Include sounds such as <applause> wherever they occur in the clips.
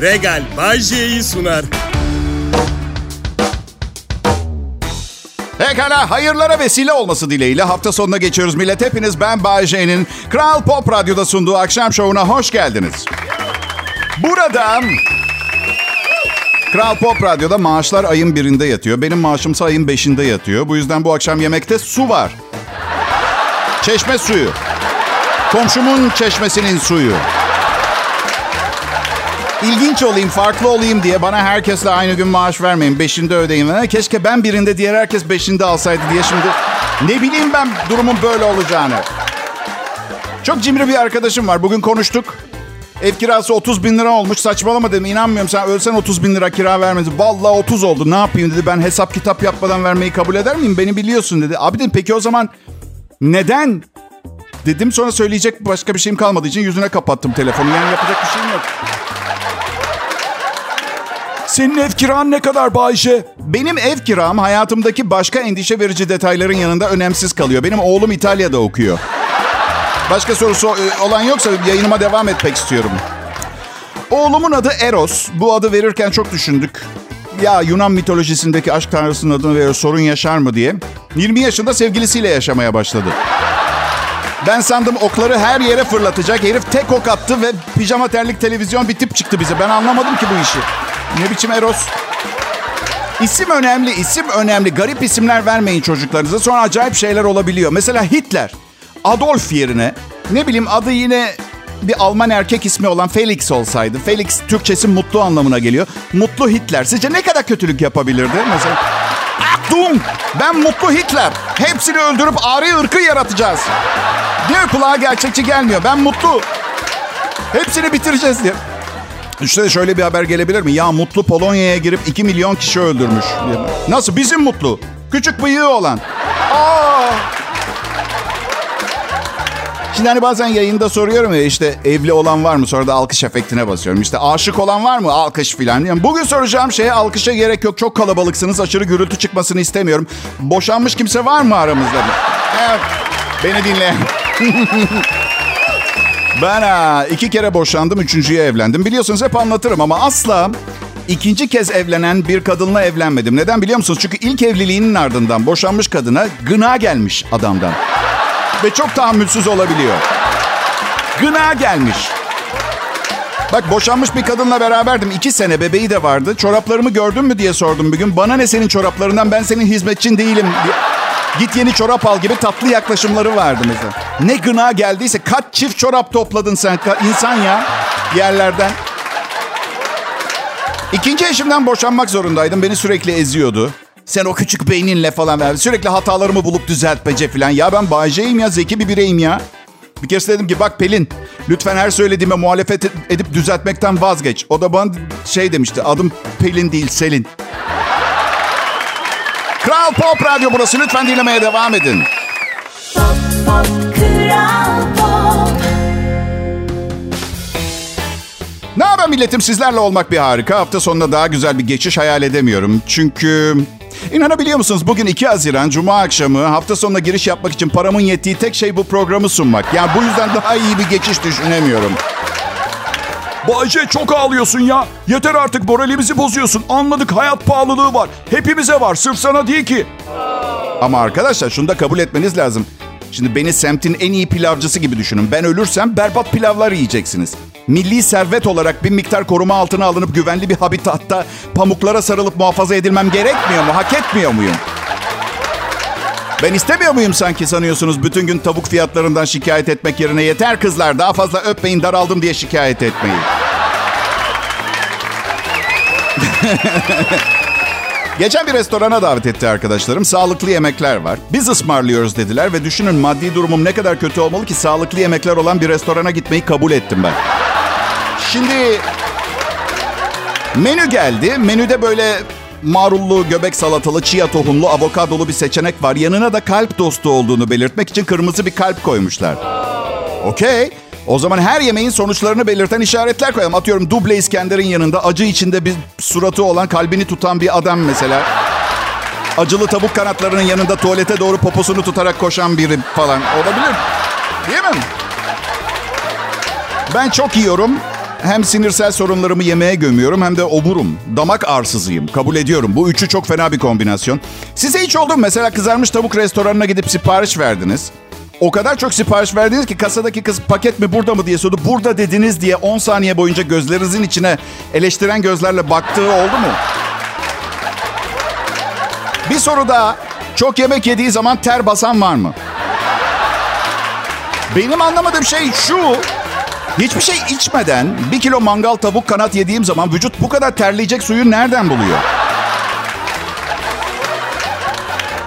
Regal Bajje'yi sunar. Pekala hayırlara vesile olması dileğiyle hafta sonuna geçiyoruz millet. Hepiniz ben Bay J'nin Kral Pop Radyo'da sunduğu akşam şovuna hoş geldiniz. Burada Kral Pop Radyo'da maaşlar ayın birinde yatıyor. Benim maaşımsa ayın beşinde yatıyor. Bu yüzden bu akşam yemekte su var. Çeşme suyu. Komşumun çeşmesinin suyu. İlginç olayım, farklı olayım diye bana herkesle aynı gün maaş vermeyin. Beşinde ödeyin. Ha, keşke ben birinde, diğer herkes beşinde alsaydı diye şimdi... Ne bileyim ben durumun böyle olacağını. Çok cimri bir arkadaşım var. Bugün konuştuk. Ev kirası 30 bin lira olmuş. Saçmalama dedim. İnanmıyorum sen ölsen 30 bin lira kira vermedin. Vallahi 30 oldu. Ne yapayım dedi. Ben hesap kitap yapmadan vermeyi kabul eder miyim? Beni biliyorsun dedi. Abi dedim peki o zaman neden? Dedim sonra söyleyecek başka bir şeyim kalmadığı için yüzüne kapattım telefonu. Yani yapacak bir şeyim yok. Senin ev kiran ne kadar Bayşe? Benim ev kiram hayatımdaki başka endişe verici detayların yanında önemsiz kalıyor. Benim oğlum İtalya'da okuyor. Başka sorusu e, olan yoksa yayınıma devam etmek istiyorum. Oğlumun adı Eros. Bu adı verirken çok düşündük. Ya Yunan mitolojisindeki aşk tanrısının adını verir sorun yaşar mı diye. 20 yaşında sevgilisiyle yaşamaya başladı. Ben sandım okları her yere fırlatacak. Herif tek ok attı ve pijama terlik televizyon bir tip çıktı bize. Ben anlamadım ki bu işi. Ne biçim Eros? İsim önemli, isim önemli. Garip isimler vermeyin çocuklarınıza. Sonra acayip şeyler olabiliyor. Mesela Hitler. Adolf yerine ne bileyim adı yine bir Alman erkek ismi olan Felix olsaydı. Felix Türkçesi mutlu anlamına geliyor. Mutlu Hitler. Sizce ne kadar kötülük yapabilirdi? Mesela Achtung! Ben mutlu Hitler. Hepsini öldürüp Ari ırkı yaratacağız. Diğer kulağa gerçekçi gelmiyor. Ben mutlu. Hepsini bitireceğiz diye. De şöyle bir haber gelebilir mi? Ya Mutlu Polonya'ya girip 2 milyon kişi öldürmüş. Nasıl? Bizim Mutlu. Küçük bıyığı olan. Aa! Şimdi hani bazen yayında soruyorum ya işte evli olan var mı? Sonra da alkış efektine basıyorum. İşte aşık olan var mı? Alkış filan. Yani bugün soracağım şeye alkışa gerek yok. Çok kalabalıksınız. Aşırı gürültü çıkmasını istemiyorum. Boşanmış kimse var mı aramızda? Evet. Beni dinleyen. <laughs> Ben ha, iki kere boşandım, üçüncüye evlendim. Biliyorsunuz hep anlatırım ama asla ikinci kez evlenen bir kadınla evlenmedim. Neden biliyor musunuz? Çünkü ilk evliliğinin ardından boşanmış kadına gına gelmiş adamdan. Ve çok tahammülsüz olabiliyor. Gına gelmiş. Bak boşanmış bir kadınla beraberdim. iki sene bebeği de vardı. Çoraplarımı gördün mü diye sordum bir gün. Bana ne senin çoraplarından ben senin hizmetçin değilim diye. Git yeni çorap al gibi tatlı yaklaşımları vardı mesela. Ne gına geldiyse kaç çift çorap topladın sen insan ya yerlerden. İkinci eşimden boşanmak zorundaydım. Beni sürekli eziyordu. Sen o küçük beyninle falan ver. Sürekli hatalarımı bulup düzeltmece falan. Ya ben Bayce'yim ya, zeki bir bireyim ya. Bir kez dedim ki bak Pelin lütfen her söylediğime muhalefet edip düzeltmekten vazgeç. O da bana şey demişti adım Pelin değil Selin. Kral Pop Radyo burası. Lütfen dinlemeye devam edin. Pop, pop, Kral Pop. Ne haber milletim? Sizlerle olmak bir harika. Hafta sonunda daha güzel bir geçiş hayal edemiyorum. Çünkü inanabiliyor musunuz? Bugün 2 Haziran Cuma akşamı hafta sonuna giriş yapmak için paramın yettiği tek şey bu programı sunmak. Yani bu yüzden daha iyi bir geçiş düşünemiyorum. Bayce çok ağlıyorsun ya. Yeter artık moralimizi bozuyorsun. Anladık hayat pahalılığı var. Hepimize var. Sırf sana değil ki. Ama arkadaşlar şunu da kabul etmeniz lazım. Şimdi beni semtin en iyi pilavcısı gibi düşünün. Ben ölürsem berbat pilavlar yiyeceksiniz. Milli servet olarak bir miktar koruma altına alınıp güvenli bir habitatta pamuklara sarılıp muhafaza edilmem gerekmiyor mu? Hak etmiyor muyum? Ben istemiyor muyum sanki sanıyorsunuz bütün gün tavuk fiyatlarından şikayet etmek yerine yeter kızlar daha fazla öpmeyin daraldım diye şikayet etmeyi. <laughs> Geçen bir restorana davet etti arkadaşlarım. Sağlıklı yemekler var. Biz ısmarlıyoruz dediler ve düşünün maddi durumum ne kadar kötü olmalı ki sağlıklı yemekler olan bir restorana gitmeyi kabul ettim ben. Şimdi menü geldi. Menüde böyle marullu, göbek salatalı, chia tohumlu, avokadolu bir seçenek var. Yanına da kalp dostu olduğunu belirtmek için kırmızı bir kalp koymuşlar. Okey. O zaman her yemeğin sonuçlarını belirten işaretler koyalım. Atıyorum duble İskender'in yanında acı içinde bir suratı olan kalbini tutan bir adam mesela. Acılı tavuk kanatlarının yanında tuvalete doğru poposunu tutarak koşan biri falan olabilir. Değil mi? Ben çok yiyorum. Hem sinirsel sorunlarımı yemeğe gömüyorum hem de oburum. Damak arsızıyım. Kabul ediyorum. Bu üçü çok fena bir kombinasyon. Size hiç oldu mu? Mesela kızarmış tavuk restoranına gidip sipariş verdiniz. O kadar çok sipariş verdiniz ki kasadaki kız paket mi burada mı diye sordu. Burada dediniz diye 10 saniye boyunca gözlerinizin içine eleştiren gözlerle baktığı oldu mu? Bir soru daha. Çok yemek yediği zaman ter basan var mı? Benim anlamadığım şey şu. Hiçbir şey içmeden bir kilo mangal tavuk kanat yediğim zaman vücut bu kadar terleyecek suyu nereden buluyor?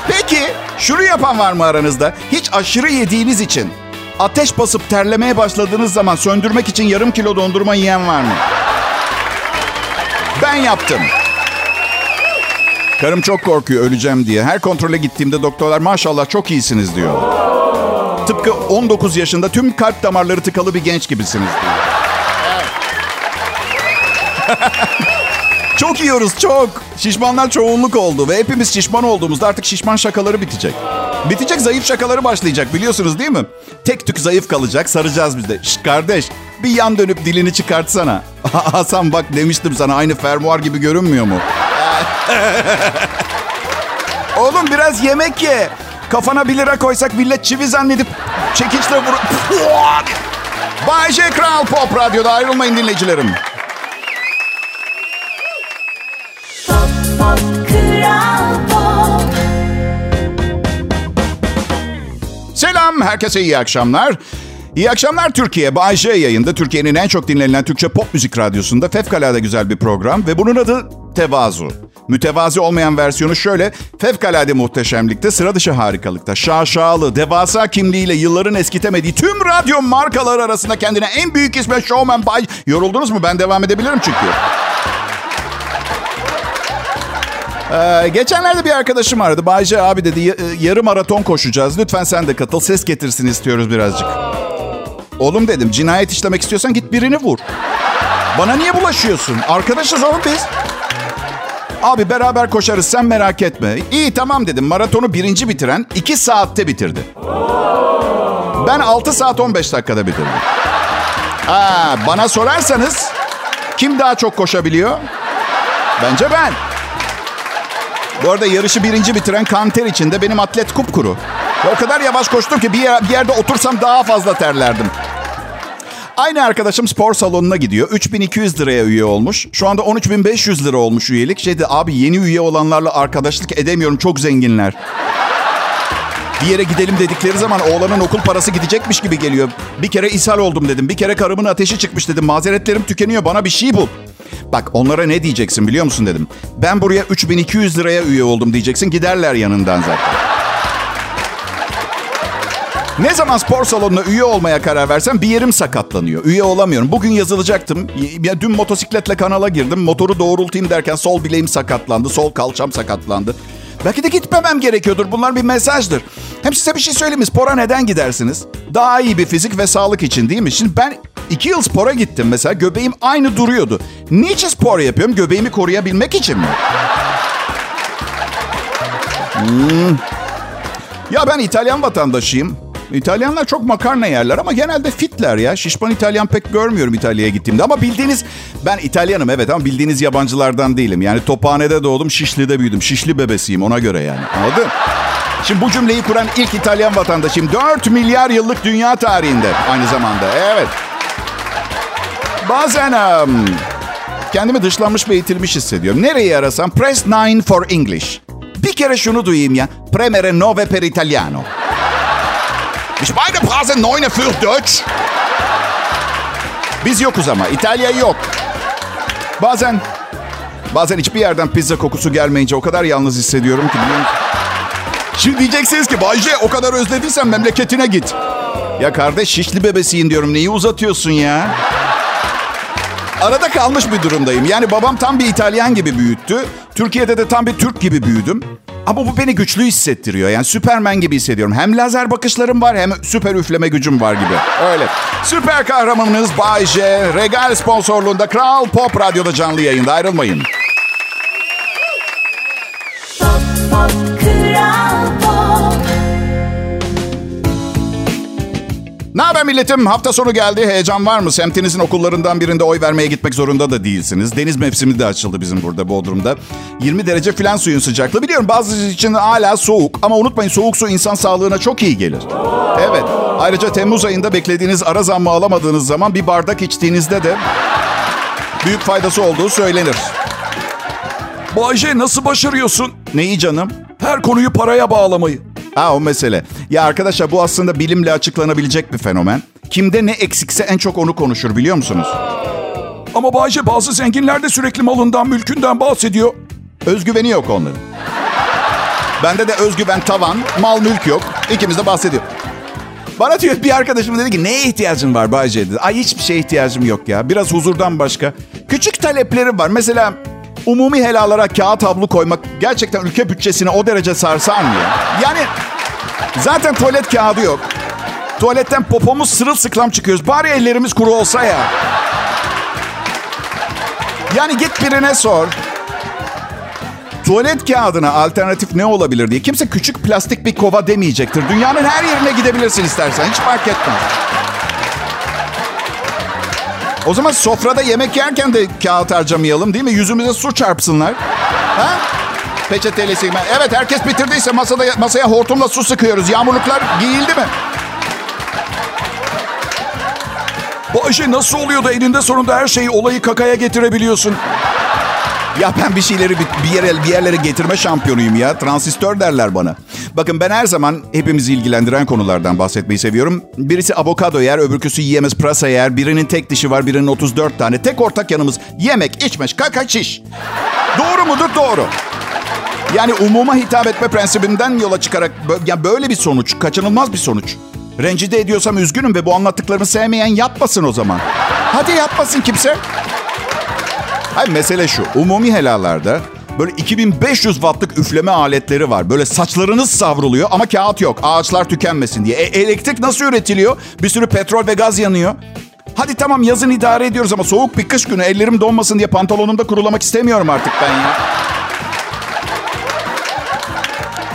Peki şunu yapan var mı aranızda? Hiç aşırı yediğiniz için ateş basıp terlemeye başladığınız zaman söndürmek için yarım kilo dondurma yiyen var mı? Ben yaptım. Karım çok korkuyor öleceğim diye. Her kontrole gittiğimde doktorlar maşallah çok iyisiniz diyor. Tıpkı 19 yaşında tüm kalp damarları tıkalı bir genç gibisiniz çok yiyoruz çok. Şişmanlar çoğunluk oldu ve hepimiz şişman olduğumuzda artık şişman şakaları bitecek. Bitecek zayıf şakaları başlayacak biliyorsunuz değil mi? Tek tük zayıf kalacak saracağız biz de. Şş kardeş bir yan dönüp dilini çıkartsana. <laughs> Hasan bak demiştim sana aynı fermuar gibi görünmüyor mu? <laughs> Oğlum biraz yemek ye. Kafana bir lira koysak millet çivi zannedip çekiçle vur... Bay J. Kral Pop Radyo'da ayrılmayın dinleyicilerim. Pop Pop Kral Pop Selam, herkese iyi akşamlar. İyi akşamlar Türkiye. Bay J yayında Türkiye'nin en çok dinlenilen Türkçe pop müzik radyosunda fevkalade güzel bir program ve bunun adı Tevazu. Mütevazi olmayan versiyonu şöyle, fevkalade muhteşemlikte, sıra dışı harikalıkta, şaşalı, devasa kimliğiyle yılların eskitemediği tüm radyo markaları arasında kendine en büyük isme Showman Bay... Yoruldunuz mu? Ben devam edebilirim çünkü. Ee, geçenlerde bir arkadaşım aradı. Bayce abi dedi "Ya- e, yarım maraton koşacağız. Lütfen sen de katıl. Ses getirsin istiyoruz birazcık. Oğlum dedim cinayet işlemek istiyorsan git birini vur. Bana niye bulaşıyorsun? Arkadaşız oğlum biz. Abi beraber koşarız sen merak etme. İyi tamam dedim. Maratonu birinci bitiren iki saatte bitirdi. Ben 6 saat 15 dakikada bitirdim. Ha, bana sorarsanız kim daha çok koşabiliyor? Bence ben. Bu arada yarışı birinci bitiren kanter içinde benim atlet kupkuru. Ve o kadar yavaş koştum ki bir, yer- bir yerde otursam daha fazla terlerdim. Aynı arkadaşım spor salonuna gidiyor. 3200 liraya üye olmuş. Şu anda 13500 lira olmuş üyelik. Şey de abi yeni üye olanlarla arkadaşlık edemiyorum. Çok zenginler. Bir yere gidelim dedikleri zaman oğlanın okul parası gidecekmiş gibi geliyor. Bir kere ishal oldum dedim. Bir kere karımın ateşi çıkmış dedim. Mazeretlerim tükeniyor. Bana bir şey bul. Bak onlara ne diyeceksin biliyor musun dedim. Ben buraya 3200 liraya üye oldum diyeceksin. Giderler yanından zaten. Ne zaman spor salonuna üye olmaya karar versem bir yerim sakatlanıyor. Üye olamıyorum. Bugün yazılacaktım. Ya dün motosikletle kanala girdim. Motoru doğrultayım derken sol bileğim sakatlandı. Sol kalçam sakatlandı. Belki de gitmemem gerekiyordur. Bunlar bir mesajdır. Hem size bir şey söyleyeyim? Spora neden gidersiniz? Daha iyi bir fizik ve sağlık için değil mi? Şimdi ben iki yıl spora gittim mesela. Göbeğim aynı duruyordu. Niçin spor yapıyorum? Göbeğimi koruyabilmek için mi? Hmm. Ya ben İtalyan vatandaşıyım. İtalyanlar çok makarna yerler ama genelde fitler ya. Şişman İtalyan pek görmüyorum İtalya'ya gittiğimde. Ama bildiğiniz, ben İtalyanım evet ama bildiğiniz yabancılardan değilim. Yani Tophane'de doğdum, Şişli'de büyüdüm. Şişli bebesiyim ona göre yani. Anladın? Şimdi bu cümleyi kuran ilk İtalyan vatandaşıyım. 4 milyar yıllık dünya tarihinde aynı zamanda. Evet. Bazen um, kendimi dışlanmış ve eğitilmiş hissediyorum. Nereyi arasam press 9 for English. Bir kere şunu duyayım ya. Premere 9 per Italiano. Ich meine Phase 9 für Deutsch. Biz yokuz ama. İtalya yok. Bazen bazen hiçbir yerden pizza kokusu gelmeyince o kadar yalnız hissediyorum ki? Şimdi diyeceksiniz ki Bayce o kadar özlediysen memleketine git. Ya kardeş şişli bebesiyin diyorum. Neyi uzatıyorsun ya? Arada kalmış bir durumdayım. Yani babam tam bir İtalyan gibi büyüttü. Türkiye'de de tam bir Türk gibi büyüdüm. Ama bu beni güçlü hissettiriyor. Yani Süpermen gibi hissediyorum. Hem lazer bakışlarım var hem süper üfleme gücüm var gibi. Öyle. Süper kahramanınız Bay J. Regal sponsorluğunda Kral Pop Radyo'da canlı yayında. Ayrılmayın. Pop Pop Kral Ne haber milletim? Hafta sonu geldi. Heyecan var mı? Semtinizin okullarından birinde oy vermeye gitmek zorunda da değilsiniz. Deniz mevsimi de açıldı bizim burada Bodrum'da. 20 derece filan suyun sıcaklığı. Biliyorum bazı için hala soğuk. Ama unutmayın soğuk su insan sağlığına çok iyi gelir. Evet. Ayrıca Temmuz ayında beklediğiniz ara zammı alamadığınız zaman bir bardak içtiğinizde de büyük faydası olduğu söylenir. Bayce nasıl başarıyorsun? Neyi canım? Her konuyu paraya bağlamayı. Ha o mesele. Ya arkadaşlar bu aslında bilimle açıklanabilecek bir fenomen. Kimde ne eksikse en çok onu konuşur biliyor musunuz? Ama Bayce bazı zenginler de sürekli malından mülkünden bahsediyor. Özgüveni yok onların. Bende de özgüven tavan, mal mülk yok. İkimiz de bahsediyor. Bana diyor bir arkadaşım dedi ki neye ihtiyacın var Bayce dedi. Ay hiçbir şeye ihtiyacım yok ya. Biraz huzurdan başka. Küçük taleplerim var. Mesela umumi helalara kağıt havlu koymak gerçekten ülke bütçesine o derece sarsar mı ya? Yani zaten tuvalet kağıdı yok. Tuvaletten popomuz sırılsıklam çıkıyoruz. Bari ellerimiz kuru olsa ya. Yani git birine sor. Tuvalet kağıdına alternatif ne olabilir diye. Kimse küçük plastik bir kova demeyecektir. Dünyanın her yerine gidebilirsin istersen. Hiç fark etmez. O zaman sofrada yemek yerken de kağıt harcamayalım değil mi? Yüzümüze su çarpsınlar. Ha? Peçeteyle silme. Evet herkes bitirdiyse masada masaya hortumla su sıkıyoruz. Yağmurluklar giyildi mi? Bayce nasıl oluyor da elinde sonunda her şeyi olayı kakaya getirebiliyorsun? Ya ben bir şeyleri bir yere bir yerlere getirme şampiyonuyum ya. Transistör derler bana. Bakın ben her zaman hepimizi ilgilendiren konulardan bahsetmeyi seviyorum. Birisi avokado yer, öbürküsü yiyemez pırasa yer. Birinin tek dişi var, birinin 34 tane. Tek ortak yanımız yemek, içmek, kaka, çiş. Doğru mudur? Doğru. Yani umuma hitap etme prensibinden yola çıkarak ya böyle bir sonuç, kaçınılmaz bir sonuç. Rencide ediyorsam üzgünüm ve bu anlattıklarımı sevmeyen yapmasın o zaman. Hadi yapmasın kimse. Hayır mesele şu. Umumi helalarda böyle 2500 wattlık üfleme aletleri var. Böyle saçlarınız savruluyor ama kağıt yok. Ağaçlar tükenmesin diye. E, elektrik nasıl üretiliyor? Bir sürü petrol ve gaz yanıyor. Hadi tamam yazın idare ediyoruz ama soğuk bir kış günü ellerim donmasın diye pantolonumda kurulamak istemiyorum artık ben ya.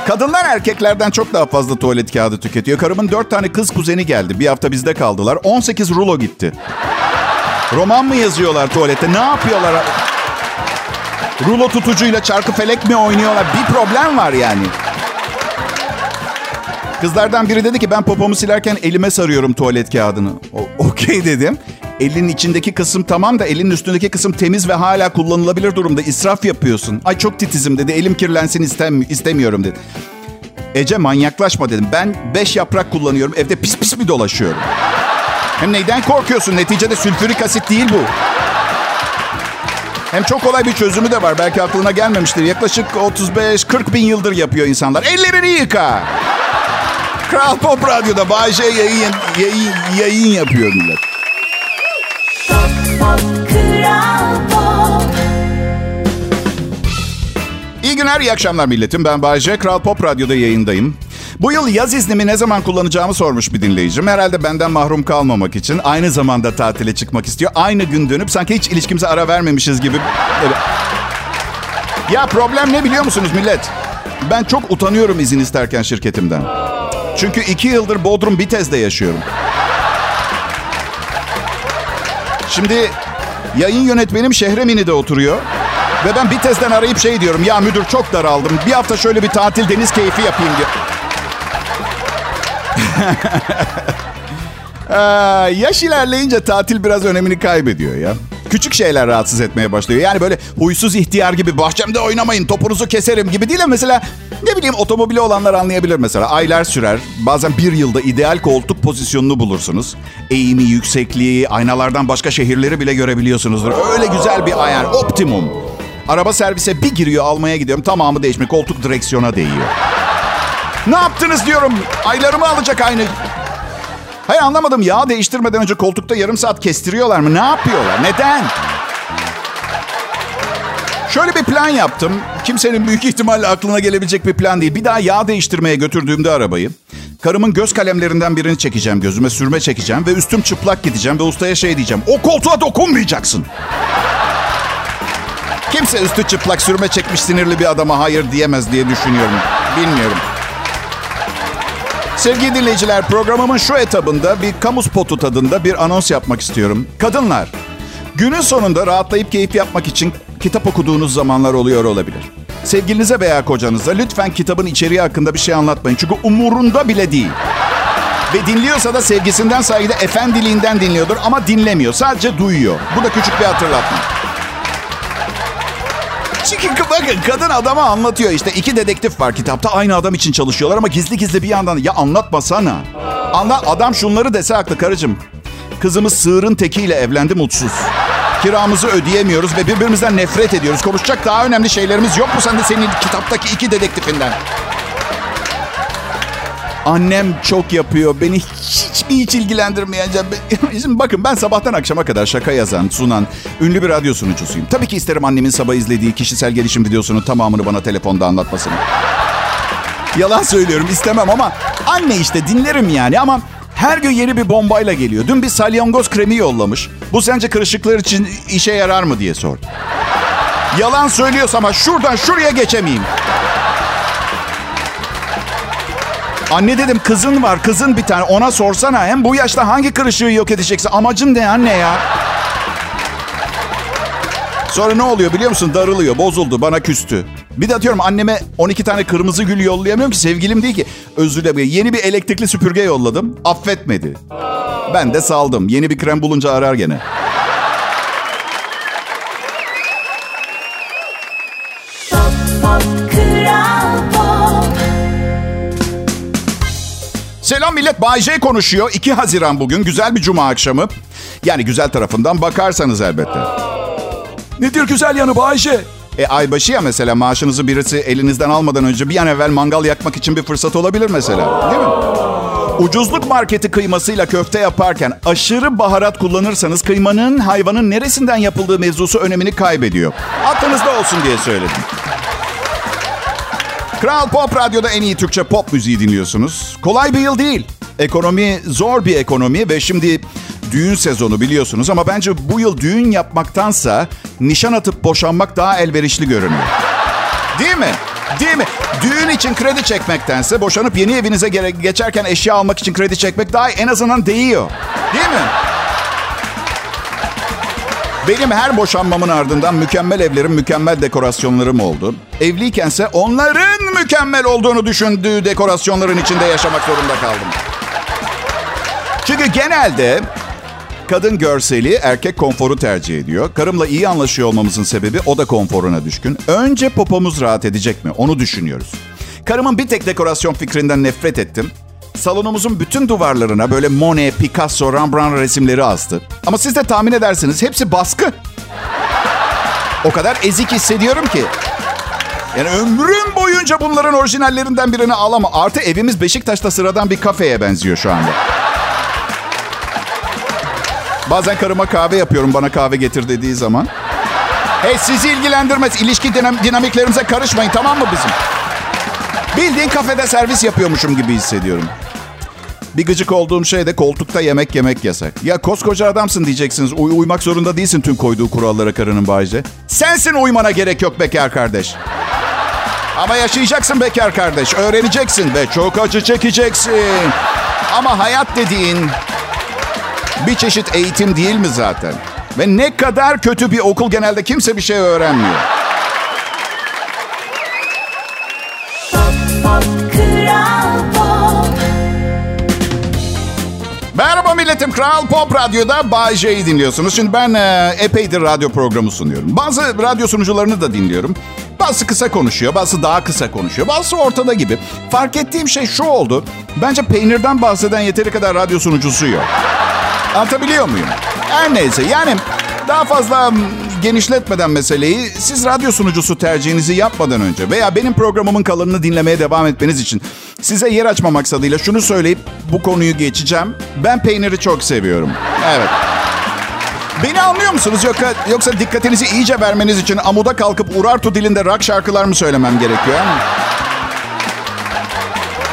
Kadınlar erkeklerden çok daha fazla tuvalet kağıdı tüketiyor. Karımın dört tane kız kuzeni geldi. Bir hafta bizde kaldılar. 18 rulo gitti. Roman mı yazıyorlar tuvalette? Ne yapıyorlar? Rulo tutucuyla çarkı felek mi oynuyorlar? Bir problem var yani. Kızlardan biri dedi ki ben popomu silerken elime sarıyorum tuvalet kağıdını. Okey dedim. Elin içindeki kısım tamam da elin üstündeki kısım temiz ve hala kullanılabilir durumda. İsraf yapıyorsun. Ay çok titizim dedi. Elim kirlensin istem istemiyorum dedi. Ece manyaklaşma dedim. Ben beş yaprak kullanıyorum. Evde pis pis mi dolaşıyorum? Hem neyden korkuyorsun? Neticede sülfürik asit değil bu. Hem çok kolay bir çözümü de var. Belki aklına gelmemiştir. Yaklaşık 35-40 bin yıldır yapıyor insanlar. Ellerini yıka. Kral Pop Radyo'da Bayce yayın, yayın, yayın yapıyor millet. Kral Pop İyi günler, iyi akşamlar milletim. Ben Bayce, Kral Pop Radyo'da yayındayım. Bu yıl yaz iznimi ne zaman kullanacağımı sormuş bir dinleyicim. Herhalde benden mahrum kalmamak için aynı zamanda tatile çıkmak istiyor. Aynı gün dönüp sanki hiç ilişkimize ara vermemişiz gibi. Ya problem ne biliyor musunuz millet? Ben çok utanıyorum izin isterken şirketimden. Çünkü iki yıldır Bodrum Bitez'de yaşıyorum. Şimdi yayın yönetmenim Şehremini'de oturuyor. Ve ben Bitez'den arayıp şey diyorum. Ya müdür çok daraldım. Bir hafta şöyle bir tatil deniz keyfi yapayım diyor. Aa, yaş ilerleyince tatil biraz önemini kaybediyor ya. Küçük şeyler rahatsız etmeye başlıyor. Yani böyle huysuz ihtiyar gibi bahçemde oynamayın topunuzu keserim gibi değil de mesela ne bileyim otomobili olanlar anlayabilir mesela. Aylar sürer. Bazen bir yılda ideal koltuk pozisyonunu bulursunuz. Eğimi, yüksekliği, aynalardan başka şehirleri bile görebiliyorsunuzdur. Öyle güzel bir ayar. Optimum. Araba servise bir giriyor almaya gidiyorum. Tamamı değişmiş. Koltuk direksiyona değiyor. Ne yaptınız diyorum. Aylarımı alacak aynı. Hayır anlamadım. Yağ değiştirmeden önce koltukta yarım saat kestiriyorlar mı? Ne yapıyorlar? Neden? Şöyle bir plan yaptım. Kimsenin büyük ihtimalle aklına gelebilecek bir plan değil. Bir daha yağ değiştirmeye götürdüğümde arabayı... Karımın göz kalemlerinden birini çekeceğim. Gözüme sürme çekeceğim. Ve üstüm çıplak gideceğim. Ve ustaya şey diyeceğim. O koltuğa dokunmayacaksın. Kimse üstü çıplak sürme çekmiş sinirli bir adama hayır diyemez diye düşünüyorum. Bilmiyorum. Sevgili dinleyiciler programımın şu etabında bir kamu spotu tadında bir anons yapmak istiyorum. Kadınlar, günün sonunda rahatlayıp keyif yapmak için kitap okuduğunuz zamanlar oluyor olabilir. Sevgilinize veya kocanıza lütfen kitabın içeriği hakkında bir şey anlatmayın. Çünkü umurunda bile değil. Ve dinliyorsa da sevgisinden saygıda efendiliğinden dinliyordur ama dinlemiyor. Sadece duyuyor. Bu da küçük bir hatırlatma. Çünkü bakın kadın adama anlatıyor işte iki dedektif var kitapta aynı adam için çalışıyorlar ama gizli gizli bir yandan ya anlatmasana. Anla adam şunları dese haklı karıcığım. Kızımız sığırın tekiyle evlendi mutsuz. Kiramızı ödeyemiyoruz ve birbirimizden nefret ediyoruz. Konuşacak daha önemli şeylerimiz yok mu sende senin kitaptaki iki dedektifinden? Annem çok yapıyor. Beni hiç mi hiç ilgilendirmeyeceğim. <laughs> Şimdi bakın ben sabahtan akşama kadar şaka yazan, sunan ünlü bir radyo sunucusuyum. Tabii ki isterim annemin sabah izlediği kişisel gelişim videosunun tamamını bana telefonda anlatmasını. Yalan söylüyorum istemem ama anne işte dinlerim yani ama her gün yeni bir bombayla geliyor. Dün bir salyangoz kremi yollamış. Bu sence kırışıklar için işe yarar mı diye sordu. Yalan söylüyorsam ama şuradan şuraya geçemeyeyim. Anne dedim kızın var kızın bir tane ona sorsana hem bu yaşta hangi kırışığı yok edeceksin amacın ne anne ya? Sonra ne oluyor biliyor musun? Darılıyor, bozuldu, bana küstü. Bir de atıyorum anneme 12 tane kırmızı gül yollayamıyorum ki sevgilim değil ki. Özür dilerim. Yeni bir elektrikli süpürge yolladım. Affetmedi. Ben de saldım. Yeni bir krem bulunca arar gene. Selam millet. Bay J konuşuyor. 2 Haziran bugün. Güzel bir cuma akşamı. Yani güzel tarafından bakarsanız elbette. Nedir güzel yanı Bayşe? E aybaşı ya mesela maaşınızı birisi elinizden almadan önce bir an evvel mangal yakmak için bir fırsat olabilir mesela. Değil mi? Ucuzluk marketi kıymasıyla köfte yaparken aşırı baharat kullanırsanız kıymanın hayvanın neresinden yapıldığı mevzusu önemini kaybediyor. Aklınızda olsun diye söyledim. Kral Pop Radyo'da en iyi Türkçe pop müziği dinliyorsunuz. Kolay bir yıl değil. Ekonomi zor bir ekonomi ve şimdi düğün sezonu biliyorsunuz ama bence bu yıl düğün yapmaktansa nişan atıp boşanmak daha elverişli görünüyor. Değil mi? Değil mi? Düğün için kredi çekmektense boşanıp yeni evinize geçerken eşya almak için kredi çekmek daha en azından değiyor. Değil mi? Benim her boşanmamın ardından mükemmel evlerim, mükemmel dekorasyonlarım oldu. Evliykense onların mükemmel olduğunu düşündüğü dekorasyonların içinde yaşamak zorunda kaldım. Çünkü genelde kadın görseli, erkek konforu tercih ediyor. Karımla iyi anlaşıyor olmamızın sebebi o da konforuna düşkün. Önce popomuz rahat edecek mi? Onu düşünüyoruz. Karımın bir tek dekorasyon fikrinden nefret ettim. Salonumuzun bütün duvarlarına böyle Monet, Picasso, Rembrandt resimleri astı. Ama siz de tahmin edersiniz hepsi baskı. O kadar ezik hissediyorum ki. Yani ömrüm boyunca bunların orijinallerinden birini alamam. Artı evimiz Beşiktaş'ta sıradan bir kafeye benziyor şu anda. Bazen karıma kahve yapıyorum bana kahve getir dediği zaman. Hey sizi ilgilendirmez. İlişki dinam- dinamiklerimize karışmayın tamam mı bizim? Bildiğin kafede servis yapıyormuşum gibi hissediyorum. Bir gıcık olduğum şey de koltukta yemek yemek yasak. Ya koskoca adamsın diyeceksiniz. Uy- uymak zorunda değilsin tüm koyduğu kurallara karının Bayce. Sensin uymana gerek yok bekar kardeş. Ama yaşayacaksın bekar kardeş. Öğreneceksin ve çok acı çekeceksin. Ama hayat dediğin bir çeşit eğitim değil mi zaten? Ve ne kadar kötü bir okul genelde kimse bir şey öğrenmiyor. Merhaba milletim. Kral Pop Radyo'da Bay J'yi dinliyorsunuz. Şimdi ben e, epeydir radyo programı sunuyorum. Bazı radyo sunucularını da dinliyorum. Bazısı kısa konuşuyor, bazısı daha kısa konuşuyor. Bazısı ortada gibi. Fark ettiğim şey şu oldu. Bence peynirden bahseden yeteri kadar radyo sunucusu yok. Anlatabiliyor muyum? Her neyse yani daha fazla genişletmeden meseleyi siz radyo sunucusu tercihinizi yapmadan önce veya benim programımın kalanını dinlemeye devam etmeniz için size yer açma maksadıyla şunu söyleyip bu konuyu geçeceğim. Ben peyniri çok seviyorum. Evet. Beni anlıyor musunuz? Yoksa, yoksa dikkatinizi iyice vermeniz için amuda kalkıp Urartu dilinde rock şarkılar mı söylemem gerekiyor?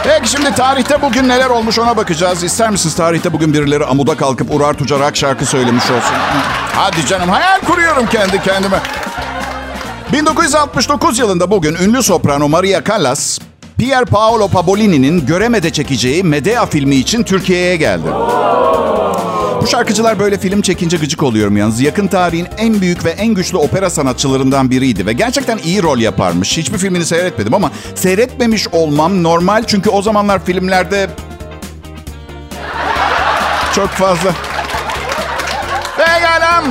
Peki şimdi tarihte bugün neler olmuş ona bakacağız. İster misiniz tarihte bugün birileri amuda kalkıp Urartuca rock şarkı söylemiş olsun? Hadi canım hayal kuruyorum kendi kendime. 1969 yılında bugün ünlü soprano Maria Callas Pier Paolo Pabolini'nin Göremede çekeceği Medea filmi için Türkiye'ye geldi. Bu şarkıcılar böyle film çekince gıcık oluyorum yalnız. Yakın tarihin en büyük ve en güçlü opera sanatçılarından biriydi ve gerçekten iyi rol yaparmış. Hiçbir filmini seyretmedim ama seyretmemiş olmam normal çünkü o zamanlar filmlerde çok fazla. Pekala.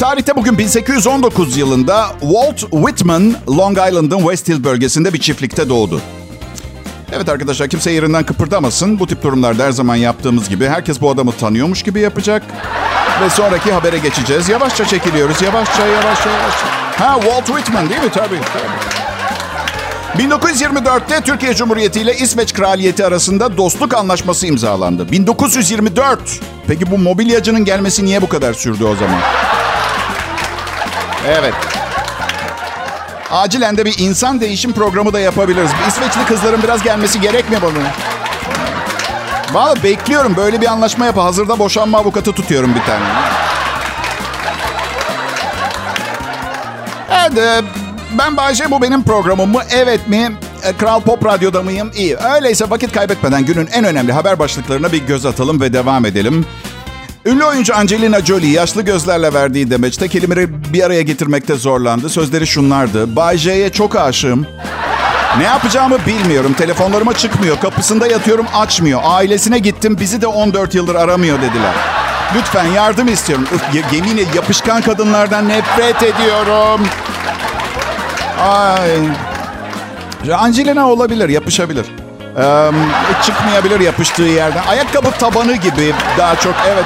Tarihte bugün 1819 yılında Walt Whitman, Long Island'ın West Hill bölgesinde bir çiftlikte doğdu. Evet arkadaşlar kimse yerinden kıpırdamasın. Bu tip durumlarda her zaman yaptığımız gibi herkes bu adamı tanıyormuş gibi yapacak. Ve sonraki habere geçeceğiz. Yavaşça çekiliyoruz. Yavaşça, yavaşça, yavaşça. Ha Walt Whitman değil mi? Tabii, tabii. 1924'te Türkiye Cumhuriyeti ile İsveç Kraliyeti arasında dostluk anlaşması imzalandı. 1924. Peki bu mobilyacının gelmesi niye bu kadar sürdü o zaman? Evet. Acilen de bir insan değişim programı da yapabiliriz. İsveçli kızların biraz gelmesi gerekmiyor bana. Valla bekliyorum böyle bir anlaşma yap. Hazırda boşanma avukatı tutuyorum bir tane. Evet, e, ben Bayce bu benim programım mı? Evet mi? E, Kral Pop Radyo'da mıyım? İyi. Öyleyse vakit kaybetmeden günün en önemli haber başlıklarına bir göz atalım ve devam edelim. Ünlü oyuncu Angelina Jolie yaşlı gözlerle verdiği demeçte kelimeleri bir araya getirmekte zorlandı. Sözleri şunlardı. Bay J'ye çok aşığım. Ne yapacağımı bilmiyorum. Telefonlarıma çıkmıyor. Kapısında yatıyorum açmıyor. Ailesine gittim. Bizi de 14 yıldır aramıyor dediler. Lütfen yardım istiyorum. Ye- yeminle yapışkan kadınlardan nefret ediyorum. Ay. Angelina olabilir, yapışabilir. Ee, çıkmayabilir yapıştığı yerden. Ayakkabı tabanı gibi daha çok evet.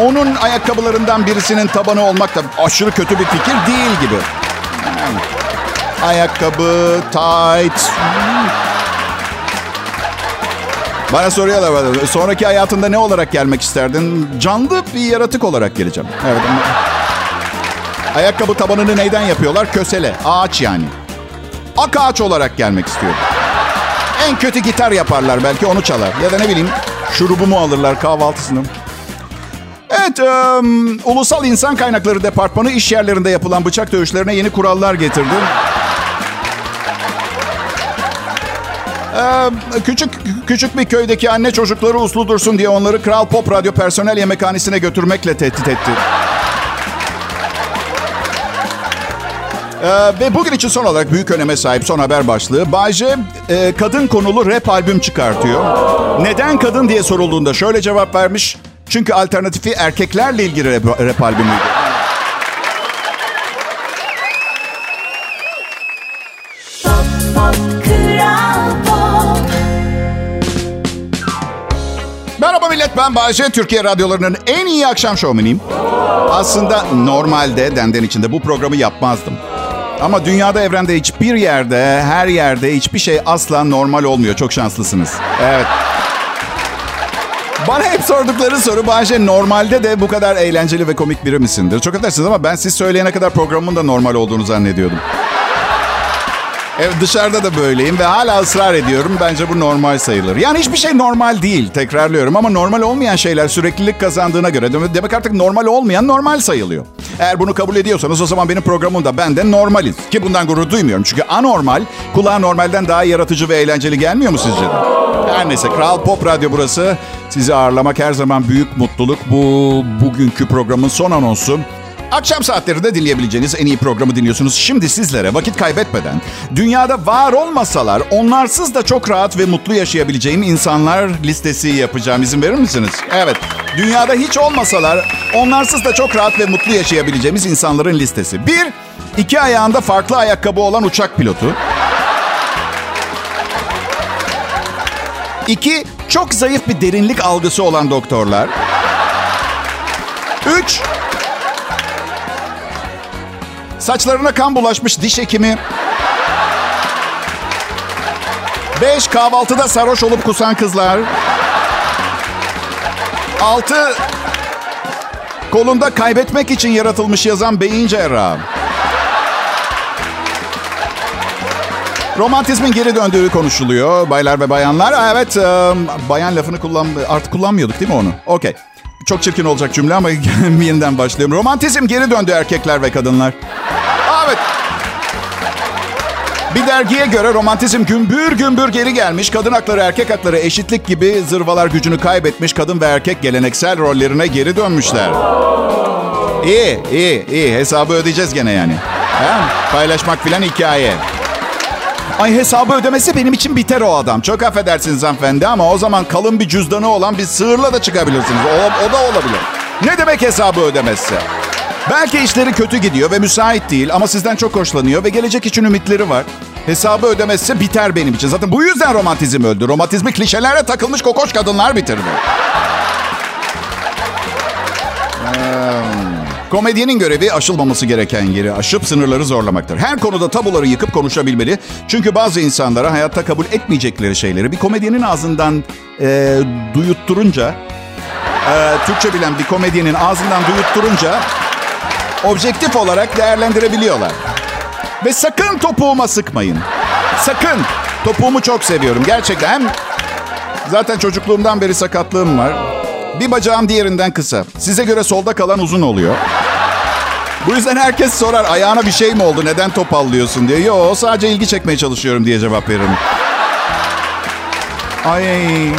Onun ayakkabılarından birisinin tabanı olmak da aşırı kötü bir fikir değil gibi. Ayakkabı, tight. Bana soruyorlar sonraki hayatında ne olarak gelmek isterdin? Canlı bir yaratık olarak geleceğim. Evet. Ayakkabı tabanını neyden yapıyorlar? Kösele, ağaç yani. Ak ağaç olarak gelmek istiyorum. En kötü gitar yaparlar belki onu çalar. Ya da ne bileyim şurubumu alırlar kahvaltısını. Evet, em, Ulusal İnsan Kaynakları Departmanı iş yerlerinde yapılan bıçak dövüşlerine yeni kurallar getirdi. Em, küçük küçük bir köydeki anne çocukları uslu dursun diye onları Kral Pop Radyo personel yemekhanesine götürmekle tehdit etti. Ee, ve bugün için son olarak büyük öneme sahip son haber başlığı. Bayce e, kadın konulu rap albüm çıkartıyor. Neden kadın diye sorulduğunda şöyle cevap vermiş. Çünkü alternatifi erkeklerle ilgili rap, rap albümüydü. Pop pop kral pop Merhaba millet ben Bayce. Türkiye radyolarının en iyi akşam şovmeniyim. Aslında normalde denden içinde bu programı yapmazdım. Ama dünyada, evrende hiçbir yerde, her yerde hiçbir şey asla normal olmuyor. Çok şanslısınız. Evet. Bana hep sordukları soru Bayce normalde de bu kadar eğlenceli ve komik biri misindir? Çok affedersiniz ama ben siz söyleyene kadar programın da normal olduğunu zannediyordum. Evet dışarıda da böyleyim ve hala ısrar ediyorum. Bence bu normal sayılır. Yani hiçbir şey normal değil tekrarlıyorum ama normal olmayan şeyler süreklilik kazandığına göre demek artık normal olmayan normal sayılıyor. Eğer bunu kabul ediyorsanız o zaman benim programımda ben de normaliz. Ki bundan gurur duymuyorum. Çünkü anormal kulağa normalden daha yaratıcı ve eğlenceli gelmiyor mu sizce de? Her neyse Kral Pop Radyo burası. Sizi ağırlamak her zaman büyük mutluluk. Bu bugünkü programın son anonsu. Akşam saatlerinde dinleyebileceğiniz en iyi programı dinliyorsunuz. Şimdi sizlere vakit kaybetmeden dünyada var olmasalar onlarsız da çok rahat ve mutlu yaşayabileceğim insanlar listesi yapacağım. İzin verir misiniz? Evet. Dünyada hiç olmasalar onlarsız da çok rahat ve mutlu yaşayabileceğimiz insanların listesi. Bir, iki ayağında farklı ayakkabı olan uçak pilotu. İki, çok zayıf bir derinlik algısı olan doktorlar. Üç, Saçlarına kan bulaşmış diş hekimi. Beş, kahvaltıda sarhoş olup kusan kızlar. Altı, kolunda kaybetmek için yaratılmış yazan beyin cerrahı. Romantizmin geri döndüğü konuşuluyor baylar ve bayanlar. Evet, bayan lafını kullan artık kullanmıyorduk değil mi onu? Okey. Çok çirkin olacak cümle ama <laughs> yeniden başlıyorum. Romantizm geri döndü erkekler ve kadınlar. Evet. Bir dergiye göre romantizm gümbür gümbür geri gelmiş. Kadın hakları, erkek hakları, eşitlik gibi zırvalar gücünü kaybetmiş. Kadın ve erkek geleneksel rollerine geri dönmüşler. İyi, iyi, iyi. Hesabı ödeyeceğiz gene yani. Ha? Paylaşmak filan hikaye. Ay hesabı ödemesi benim için biter o adam. Çok affedersiniz hanımefendi ama o zaman kalın bir cüzdanı olan bir sığırla da çıkabilirsiniz. O, o da olabilir. Ne demek hesabı ödemesi? Belki işleri kötü gidiyor ve müsait değil ama sizden çok hoşlanıyor ve gelecek için ümitleri var. Hesabı ödemezse biter benim için. Zaten bu yüzden romantizm öldü. Romantizmi klişelerle takılmış kokoş kadınlar bitirdi. Komedyenin görevi aşılmaması gereken yeri aşıp sınırları zorlamaktır. Her konuda tabuları yıkıp konuşabilmeli. Çünkü bazı insanlara hayatta kabul etmeyecekleri şeyleri bir komedyenin ağzından e, duyutturunca... e, Türkçe bilen bir komedyenin ağzından duyutturunca... objektif olarak değerlendirebiliyorlar. Ve sakın topuğuma sıkmayın. Sakın. Topuğumu çok seviyorum. Gerçekten hem zaten çocukluğumdan beri sakatlığım var. Bir bacağım diğerinden kısa. Size göre solda kalan uzun oluyor. Bu yüzden herkes sorar ayağına bir şey mi oldu neden topallıyorsun diye. Yo sadece ilgi çekmeye çalışıyorum diye cevap veririm. Ay. <laughs>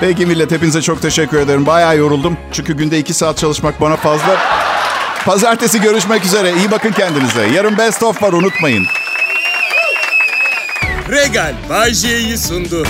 Peki millet hepinize çok teşekkür ederim. Bayağı yoruldum. Çünkü günde iki saat çalışmak bana fazla. Pazartesi görüşmek üzere. İyi bakın kendinize. Yarın best of var unutmayın. Regal Bay J'yi sundu.